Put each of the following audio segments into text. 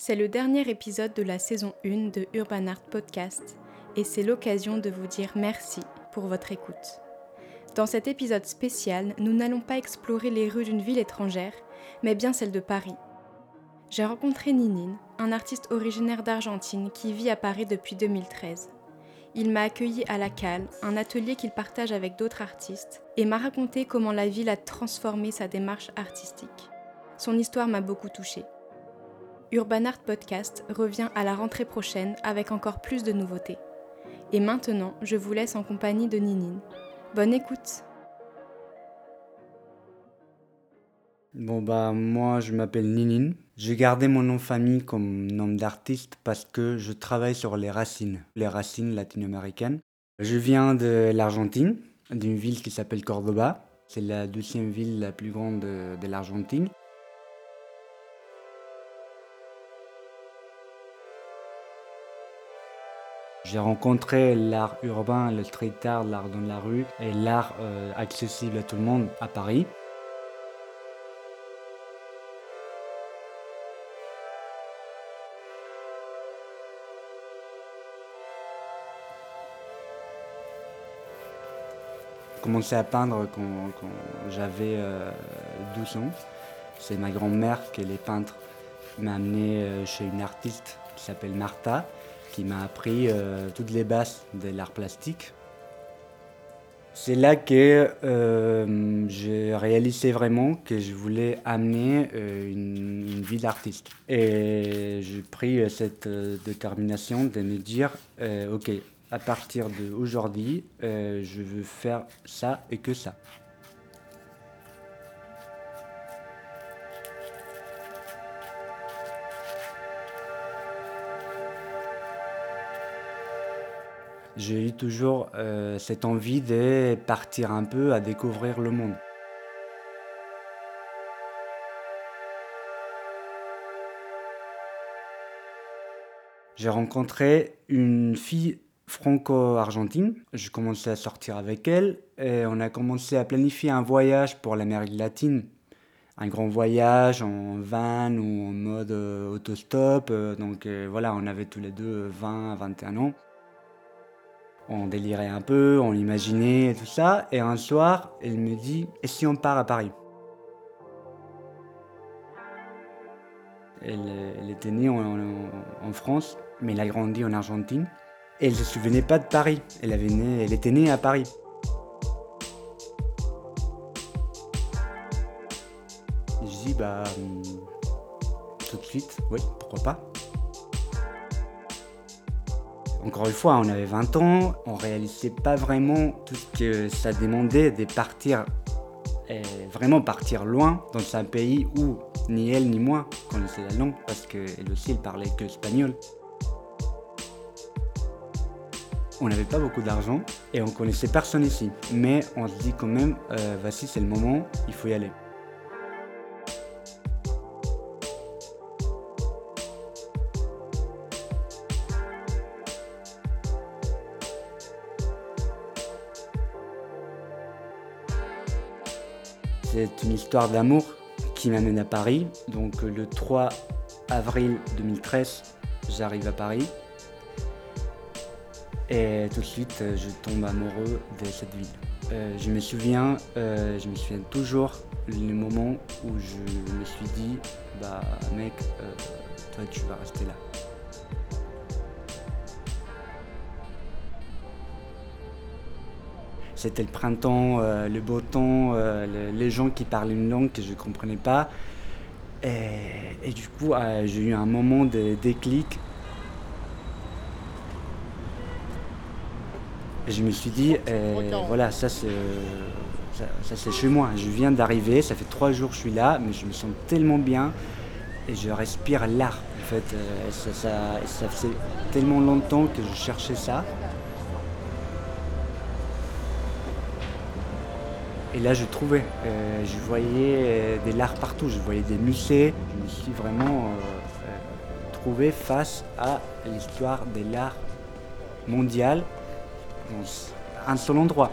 C'est le dernier épisode de la saison 1 de Urban Art Podcast et c'est l'occasion de vous dire merci pour votre écoute. Dans cet épisode spécial, nous n'allons pas explorer les rues d'une ville étrangère, mais bien celle de Paris. J'ai rencontré Ninine, un artiste originaire d'Argentine qui vit à Paris depuis 2013. Il m'a accueilli à la Cale, un atelier qu'il partage avec d'autres artistes, et m'a raconté comment la ville a transformé sa démarche artistique. Son histoire m'a beaucoup touchée. Urban Art Podcast revient à la rentrée prochaine avec encore plus de nouveautés. Et maintenant, je vous laisse en compagnie de Ninine. Bonne écoute Bon bah moi je m'appelle Ninine. J'ai gardé mon nom famille comme nom d'artiste parce que je travaille sur les racines, les racines latino-américaines. Je viens de l'Argentine, d'une ville qui s'appelle Cordoba. C'est la deuxième ville la plus grande de, de l'Argentine. J'ai rencontré l'art urbain, le street art, l'art dans la rue et l'art euh, accessible à tout le monde à Paris. J'ai commencé à peindre quand, j'avais euh, 12 ans. C'est ma grand-mère qui est peintre m'a amené euh, chez une artiste qui s'appelle Martha qui m'a appris euh, toutes les bases de l'art plastique. C'est là que euh, j'ai réalisé vraiment que je voulais amener euh, une, une, vie d'artiste. Et j'ai pris cette détermination de me dire, ok, à partir d'aujourd'hui, je veux faire ça et que ça. J'ai eu toujours euh, cette envie de partir un peu à découvrir le monde. J'ai rencontré une fille franco-argentine. Je commençais à sortir avec elle et on a commencé à planifier un voyage pour l'Amérique latine. Un grand voyage en van ou en mode euh, autostop. donc euh, voilà, on avait tous les deux 20 à 21 ans on délirait un peu, on imaginait tout ça. Et un soir, elle me dit Et si on part à Paris? Elle, était née en, France, mais elle a grandi en Argentine. Et elle ne se souvenait pas de Paris. Elle, avait était née à Paris. je dis Bah, hum, tout de suite, oui, pourquoi pas encore une fois, on avait 20 ans, on réalisait pas vraiment tout ce que ça demandait de partir, et vraiment partir loin dans un pays où ni elle ni moi connaissaient la langue, parce qu'elle aussi elle parlait que espagnol. On n'avait pas beaucoup d'argent et on connaissait personne ici, mais on se dit quand même, euh, voici c'est le moment, il faut y aller. C'est une histoire d'amour qui m'amène à Paris. Donc le 3 avril 2013, j'arrive à Paris. Et tout de suite, je tombe amoureux de cette ville. Euh, je me souviens, euh, je me souviens toujours le moment où je me suis dit, bah mec, euh, toi tu vas rester là. C'était le printemps, euh, le beau temps, euh, le, les gens qui parlaient une langue que je ne comprenais pas. Et, du coup, euh, j'ai eu un moment de déclic. Je me suis dit, voilà, ça c'est, ça, c'est chez moi. Je viens d'arriver, ça fait trois jours que je suis là, mais je me sens tellement bien et je respire l'art. En fait, ça, ça, faisait tellement longtemps que je cherchais ça. Et là, je trouvais, euh, je voyais euh, des l'art partout, je voyais des musées. Je me suis vraiment euh, trouvé face à l'histoire de l'art mondial dans un seul endroit.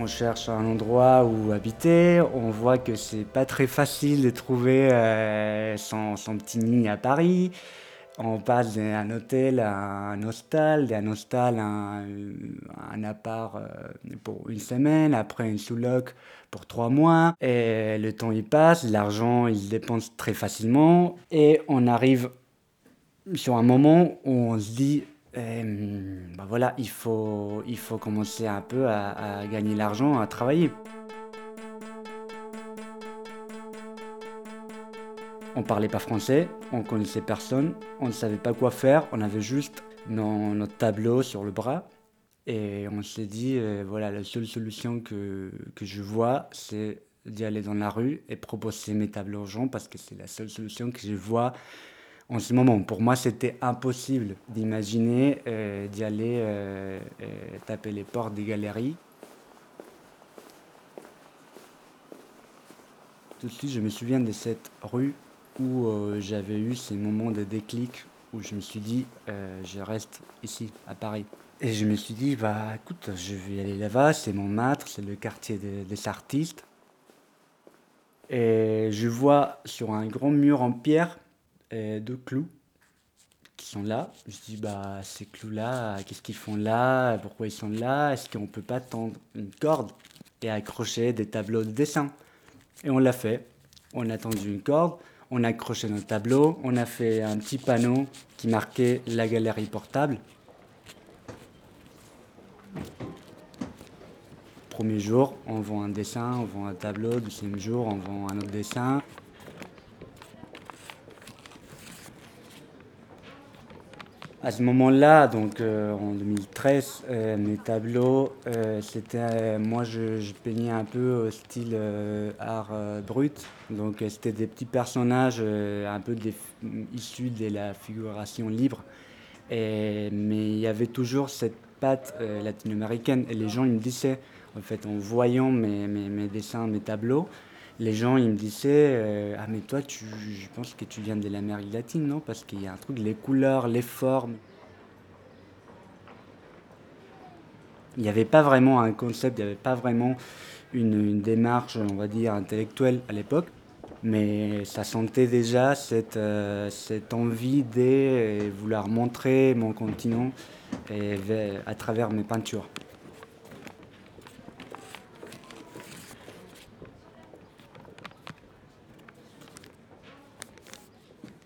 On cherche un endroit où habiter, on voit que c'est pas très facile de trouver euh, son, petit nid à Paris. On passe d'un hôtel à un hostel, d'un hostel à un, appart euh, pour une semaine, après une sous-loc pour trois mois. Et le temps il passe, l'argent il dépense très facilement et on arrive sur un moment où on se dit bah voilà, il faut, il faut commencer un peu à, gagner l'argent, à travailler. On parlait pas français, on connaissait personne, on ne savait pas quoi faire, on avait juste notre tableau sur le bras et on s'est dit euh, voilà la seule solution que, que je vois c'est d'y aller dans la rue et proposer mes tableaux aux gens parce que c'est la seule solution que je vois en ce moment. Pour moi, c'était impossible d'imaginer euh, d'y aller euh, euh, taper les portes des galeries. Tout de suite, je me souviens de cette rue où j'avais eu ces moments de déclic où je me suis dit, je reste ici, à Paris. Et je me suis dit, bah écoute, je vais aller là-bas, c'est mon maître, c'est le quartier des artistes. Et je vois sur un grand mur en pierre euh, deux clous qui sont là. Je dis, bah, ces clous-là, qu'est-ce qu'ils font là? Pourquoi ils sont là? Est-ce qu'on peut pas tendre une corde et accrocher des tableaux de dessin? Et on l'a fait. On a tendu une corde, on a accroché nos tableaux, on a fait un petit panneau qui marquait la galerie portable. Premier jour, on vend un dessin, on vend un tableau. Deuxième jour, on vend un autre dessin. À ce moment-là, donc euh, en 2013, euh, mes tableaux, euh, c'était moi je, peignais un peu au style art brut, donc c'était des petits personnages un peu issus de la figuration libre, mais il y avait toujours cette patte latino-américaine. Et les gens ils me disaient en fait en voyant mes, mes dessins, mes tableaux, les gens ils me disaient euh, ah mais toi tu je pense que tu viens de l'Amérique latine non? Parce qu'il y a un truc les couleurs les formes il n'y avait pas vraiment un concept il n'y avait pas vraiment une, démarche on va dire intellectuelle à l'époque. Mais ça sentait déjà cette, euh, cette envie de vouloir montrer mon continent à travers mes peintures.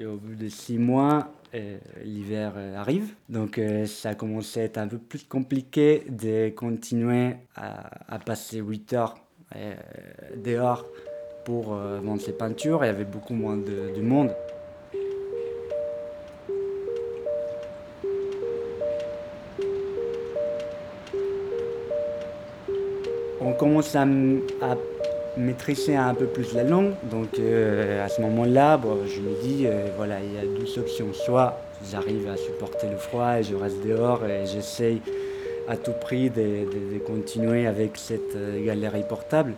Et au bout de six mois, euh, l'hiver euh, arrive. Donc euh, ça a commencé à être un peu plus compliqué de continuer à, passer 8 heures dehors pour vendre ses peintures. Il y avait beaucoup moins de, monde. On commence à, à maîtriser un peu plus la langue. Donc euh, à ce moment-là, je me dis, euh, voilà, il y a deux options. Soit j'arrive à supporter le froid et je reste dehors et j'essaye à tout prix de, continuer avec cette euh, galerie portable.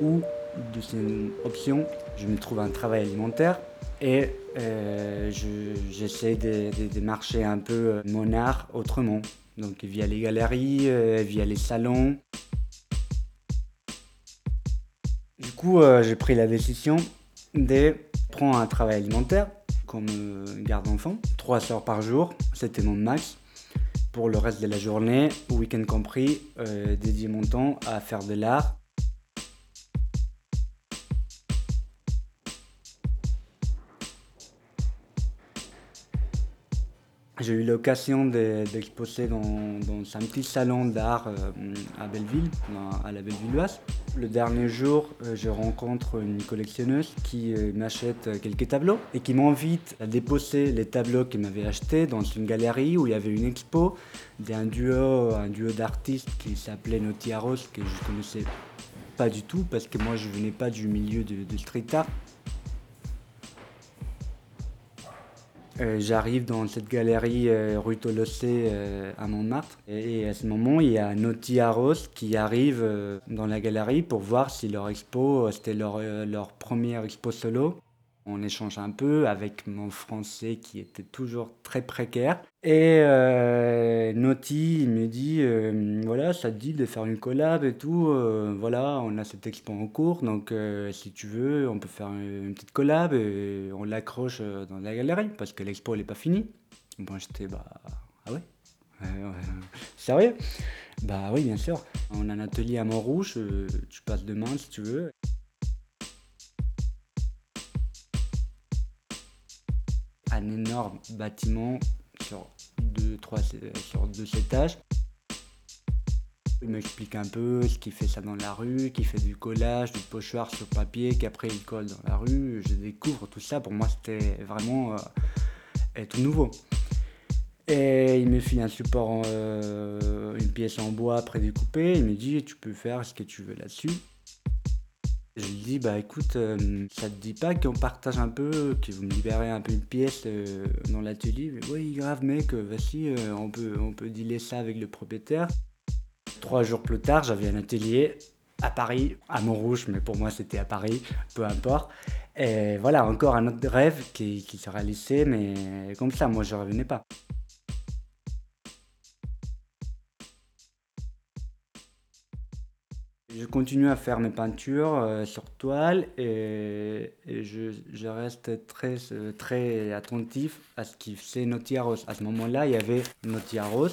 Ou deuxième option, je me trouve un travail alimentaire et j'essaie de, de, marcher un peu mon art autrement. Donc via les galeries, via les salons. Euh, j'ai pris la décision de prendre un travail alimentaire comme euh, garde-enfant, 3 heures par jour, c'était mon max. Pour le reste de la journée, week-end compris, euh, dédier mon temps à faire de l'art J'ai eu l'occasion d'exposer dans, un petit salon d'art à Belleville, à la Bellevilloise. Le dernier jour, euh, je rencontre une collectionneuse qui euh, m'achète quelques tableaux et qui m'invite à déposer les tableaux qu'elle m'avait achetés dans une galerie où il y avait une expo d'un duo, un duo d'artistes qui s'appelait Notiaros que je connaissais pas du tout parce que moi je venais pas du milieu de, de street art. Euh, j'arrive dans cette galerie euh, rue Tolossé euh, à Montmartre. Et, à ce moment il y a Noti Arros qui arrive dans la galerie pour voir si leur expo c'était leur, leur première expo solo On échange un peu avec mon français qui était toujours très précaire. Et euh, Naughty, il me dit euh, voilà, ça te dit de faire une collab et tout. euh, voilà, on a cette expo en cours, donc si tu veux, on peut faire une, petite collab et on l'accroche dans la galerie parce que l'expo elle est pas finie. Bon, j'étais bah ah ouais, sérieux? Bah oui, bien sûr. On a un atelier à Montrouge, tu passes demain si tu veux. Un énorme bâtiment sur deux, trois, sur deux étages. Il m'explique un peu ce qu'il fait ça dans la rue, qu'il fait du collage, du pochoir sur papier, qu'après il colle dans la rue. Je découvre tout ça. Pour moi, c'était vraiment euh, tout nouveau. Et il me file un support, euh, une pièce en bois prédécoupée. Il me dit Tu peux faire ce que tu veux là-dessus. Je lui dis Bah écoute, euh, ça te dit pas qu'on partage un peu, que vous me libérez un peu une pièce euh, dans l'atelier? Oui, grave, mec, vas-y, euh, on, peut, on peut dealer ça avec le propriétaire. Trois jours plus tard, j'avais un atelier à Paris, à Montrouge, mais pour moi c'était à Paris, peu importe. Et voilà, encore un autre rêve qui, qui se réalisait, mais comme ça, moi je revenais pas. Je continue à faire mes peintures euh, sur toile et, je, reste très, euh, très attentif à ce qui faisait Notiaros. À ce moment-là, il y avait Notiaros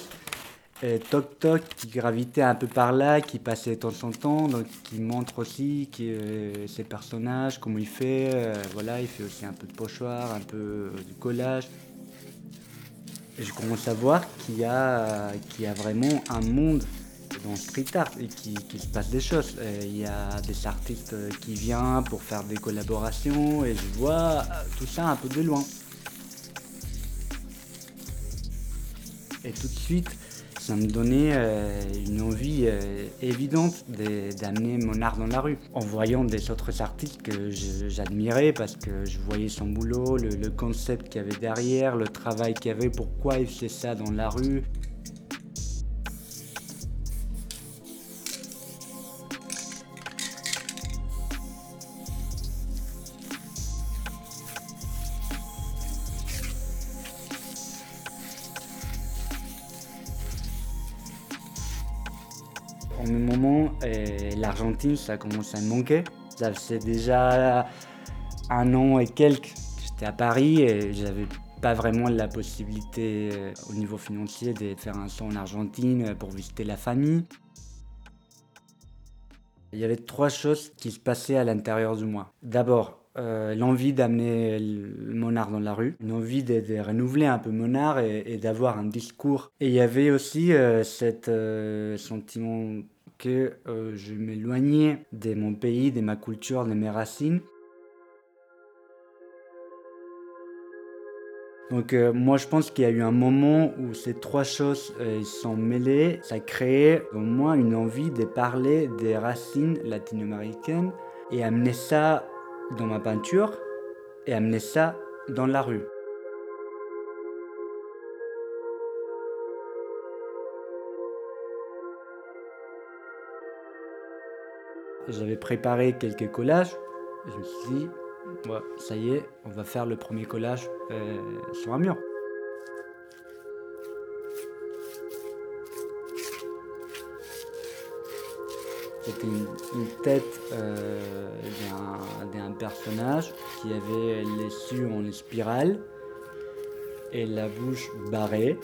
et Toc Toc qui gravitait un peu par là, qui passait de temps en temps, donc qui montre aussi euh, ses personnages, comment il fait. voilà, il fait aussi un peu de pochoir, un peu du collage. Et je commence à voir qu'il y, a- qu'il y a vraiment un monde dans street art et qu'il qu'il se passe des choses. Euh, Il y a des artistes euh, qui viennent pour faire des collaborations et je vois euh, tout ça un peu de loin. Et tout de suite, ça me donnait une envie évidente de- d'amener mon art dans la rue. En voyant des autres artistes que j'admirais parce que je voyais son boulot, le, le concept qu'il y avait derrière, le travail qu'il y avait, pourquoi il faisait ça dans la rue. Ça commence à me manquer. Ça faisait déjà un an et quelques que j'étais à Paris et j'avais pas vraiment la possibilité euh, au niveau financier de faire un saut en Argentine euh, pour visiter la famille. Il y avait trois choses qui se passaient à l'intérieur de moi. D'abord, euh, l'envie d'amener mon art dans la rue, une envie de, renouveler un peu mon art et, d'avoir un discours. Et il y avait aussi euh, sentiment que euh, je m'éloignais de mon pays, de ma culture, de mes racines. Donc euh, moi je pense qu'il y a eu un moment où ces trois choses euh, sont mêlées, ça créait en moi une envie de parler des racines latino-américaines et amener ça dans ma peinture et amener ça dans la rue. J'avais préparé quelques collages. Je me suis dit, Ouais, ça y est, on va faire le premier collage euh, sur un mur. C'était une, une tête euh, d'un- d'un personnage qui avait les yeux en spirale et la bouche barrée.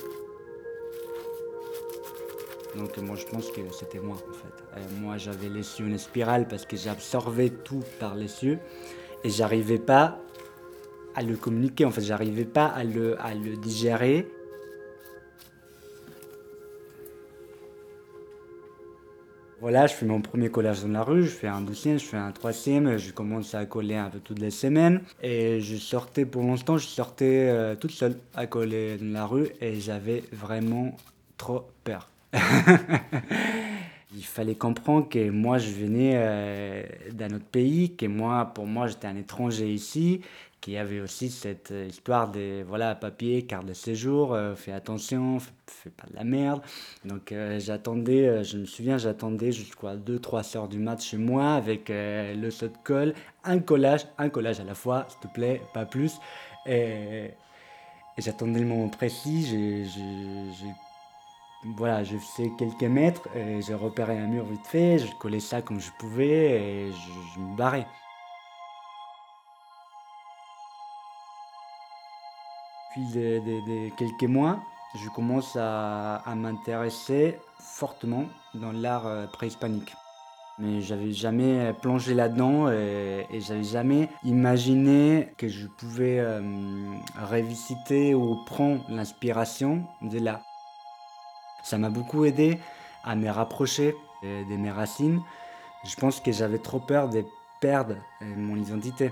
Donc moi je pense que c'était moi en fait. Euh, moi j'avais les yeux en spirale parce que j'absorbais tout par les yeux et j'arrivais pas à le communiquer en fait, j'arrivais pas à le, à le digérer. Voilà, je fais mon premier collage dans la rue, je fais un deuxième, je fais un troisième, je commence à coller un peu toutes les semaines. Et je sortais, pour l'instant, je sortais euh, toute seule à coller dans la rue et j'avais vraiment trop peur. Il fallait comprendre que moi je venais euh, d'un autre pays, que moi, pour moi, j'étais un étranger ici, qui avait aussi cette euh, histoire de voilà papier, carte de séjour, euh, fais attention, fais, pas de la merde. Donc j'attendais, je me souviens, j'attendais jusqu'à 2-3 heures du mat chez moi avec le saut de colle, un collage, un collage à la fois, s'il te plaît, pas plus. Et, j'attendais le moment précis, j'ai, voilà, je faisais quelques mètres, et j'ai repéré un mur vite fait, je collais ça comme je pouvais et je, me barrais. de, quelques mois, je commence à, m'intéresser fortement dans l'art euh, préhispanique. Mais j'avais jamais plongé là-dedans et, j'avais jamais imaginé que je pouvais euh, revisiter ou prendre l'inspiration de là. Ça m'a beaucoup aidé à me rapprocher de mes racines. Je pense que j'avais trop peur de perdre euh, mon identité.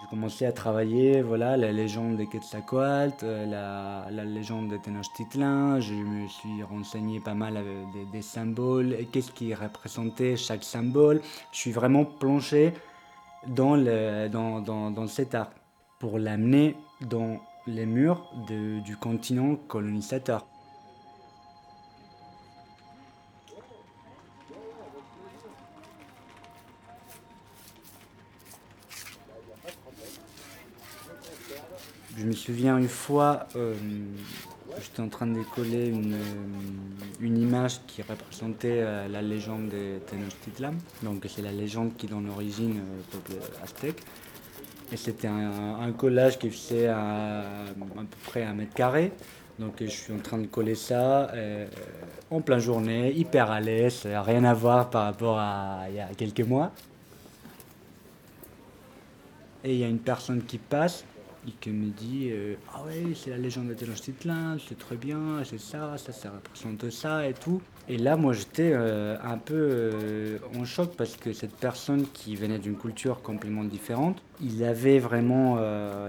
J'ai commencé à travailler voilà, la légende de Quetzalcoatl, euh, la, la légende de Tenochtitlan. Je me suis renseigné pas mal des, des symboles, qu'est-ce qui représentait chaque symbole? Je suis vraiment plongé dans, le, dans, dans, dans cet art pour l'amener dans les murs du continent colonisateur. Je me souviens une fois, euh, j'étais en train de coller une, euh, une image qui représentait euh, la légende de Tenochtitlan. Donc c'est la légende qui donne origine au peuple aztèque. Et c'était un, collage qui faisait à, peu près un mètre carré. Donc je suis en train de coller ça en pleine journée, hyper à l'aise, rien à voir par rapport à il y a quelques mois. Et il y a une personne qui passe et qui me dit euh, Ah ouais, c'est la légende de Tenochtitlan, c'est très bien, c'est ça, ça, ça représente ça et tout. Et là, moi, j'étais euh, un peu euh, en choc parce que cette personne qui venait d'une culture complètement différente, il avait vraiment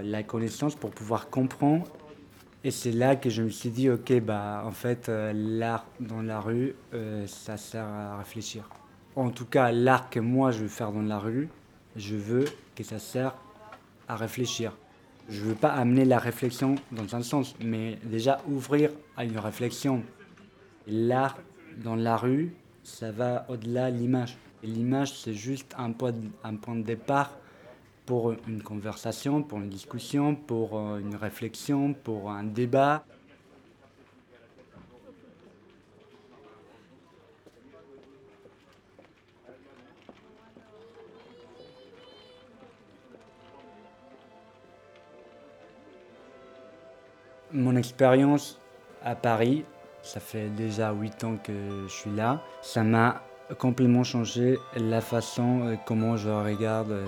la connaissance pour pouvoir comprendre. Et c'est là que je me suis dit Ok, bah, en fait, l'art dans la rue, ça sert à réfléchir. En tout cas, l'art que moi je veux faire dans la rue, je veux que ça sert à réfléchir. Je ne veux pas amener la réflexion dans un sens, mais déjà ouvrir à une réflexion. L'art dans la rue, ça va au-delà de l'image. L'image, c'est juste un point, un point de départ pour une conversation, pour une discussion, pour euh, une réflexion, pour un débat. Mon expérience à Paris, ça fait déjà 8 ans que je suis là, ça m'a complètement changé la façon euh, comment je regarde, euh,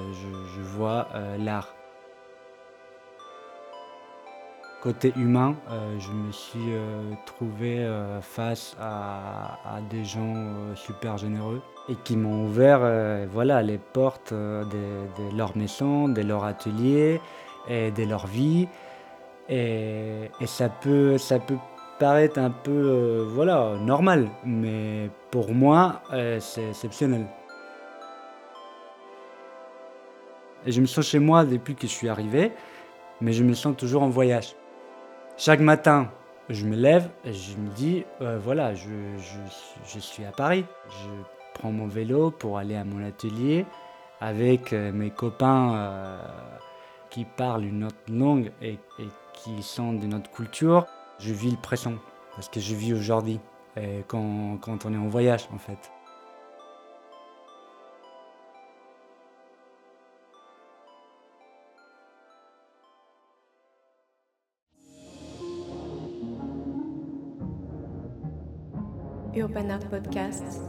je, vois euh, l'art. Côté humain, je me suis trouvé face à, des gens super généreux et qui m'ont ouvert voilà, les portes de, de leur maison, de leur atelier et de leur vie. Et, ça, peut, ça peut paraître un peu euh, voilà, normal, mais pour moi, euh, c'est exceptionnel. Et je me sens chez moi depuis que je suis arrivé, mais je me sens toujours en voyage. Chaque matin, je me lève et je me dis, euh, voilà, je, je, suis à Paris. Je prends mon vélo pour aller à mon atelier avec mes copains qui parlent une autre langue et, et qui sont de notre culture, je vis le présent, parce que je vis aujourd'hui, quand, quand on est en voyage en fait. Urban Art Podcast,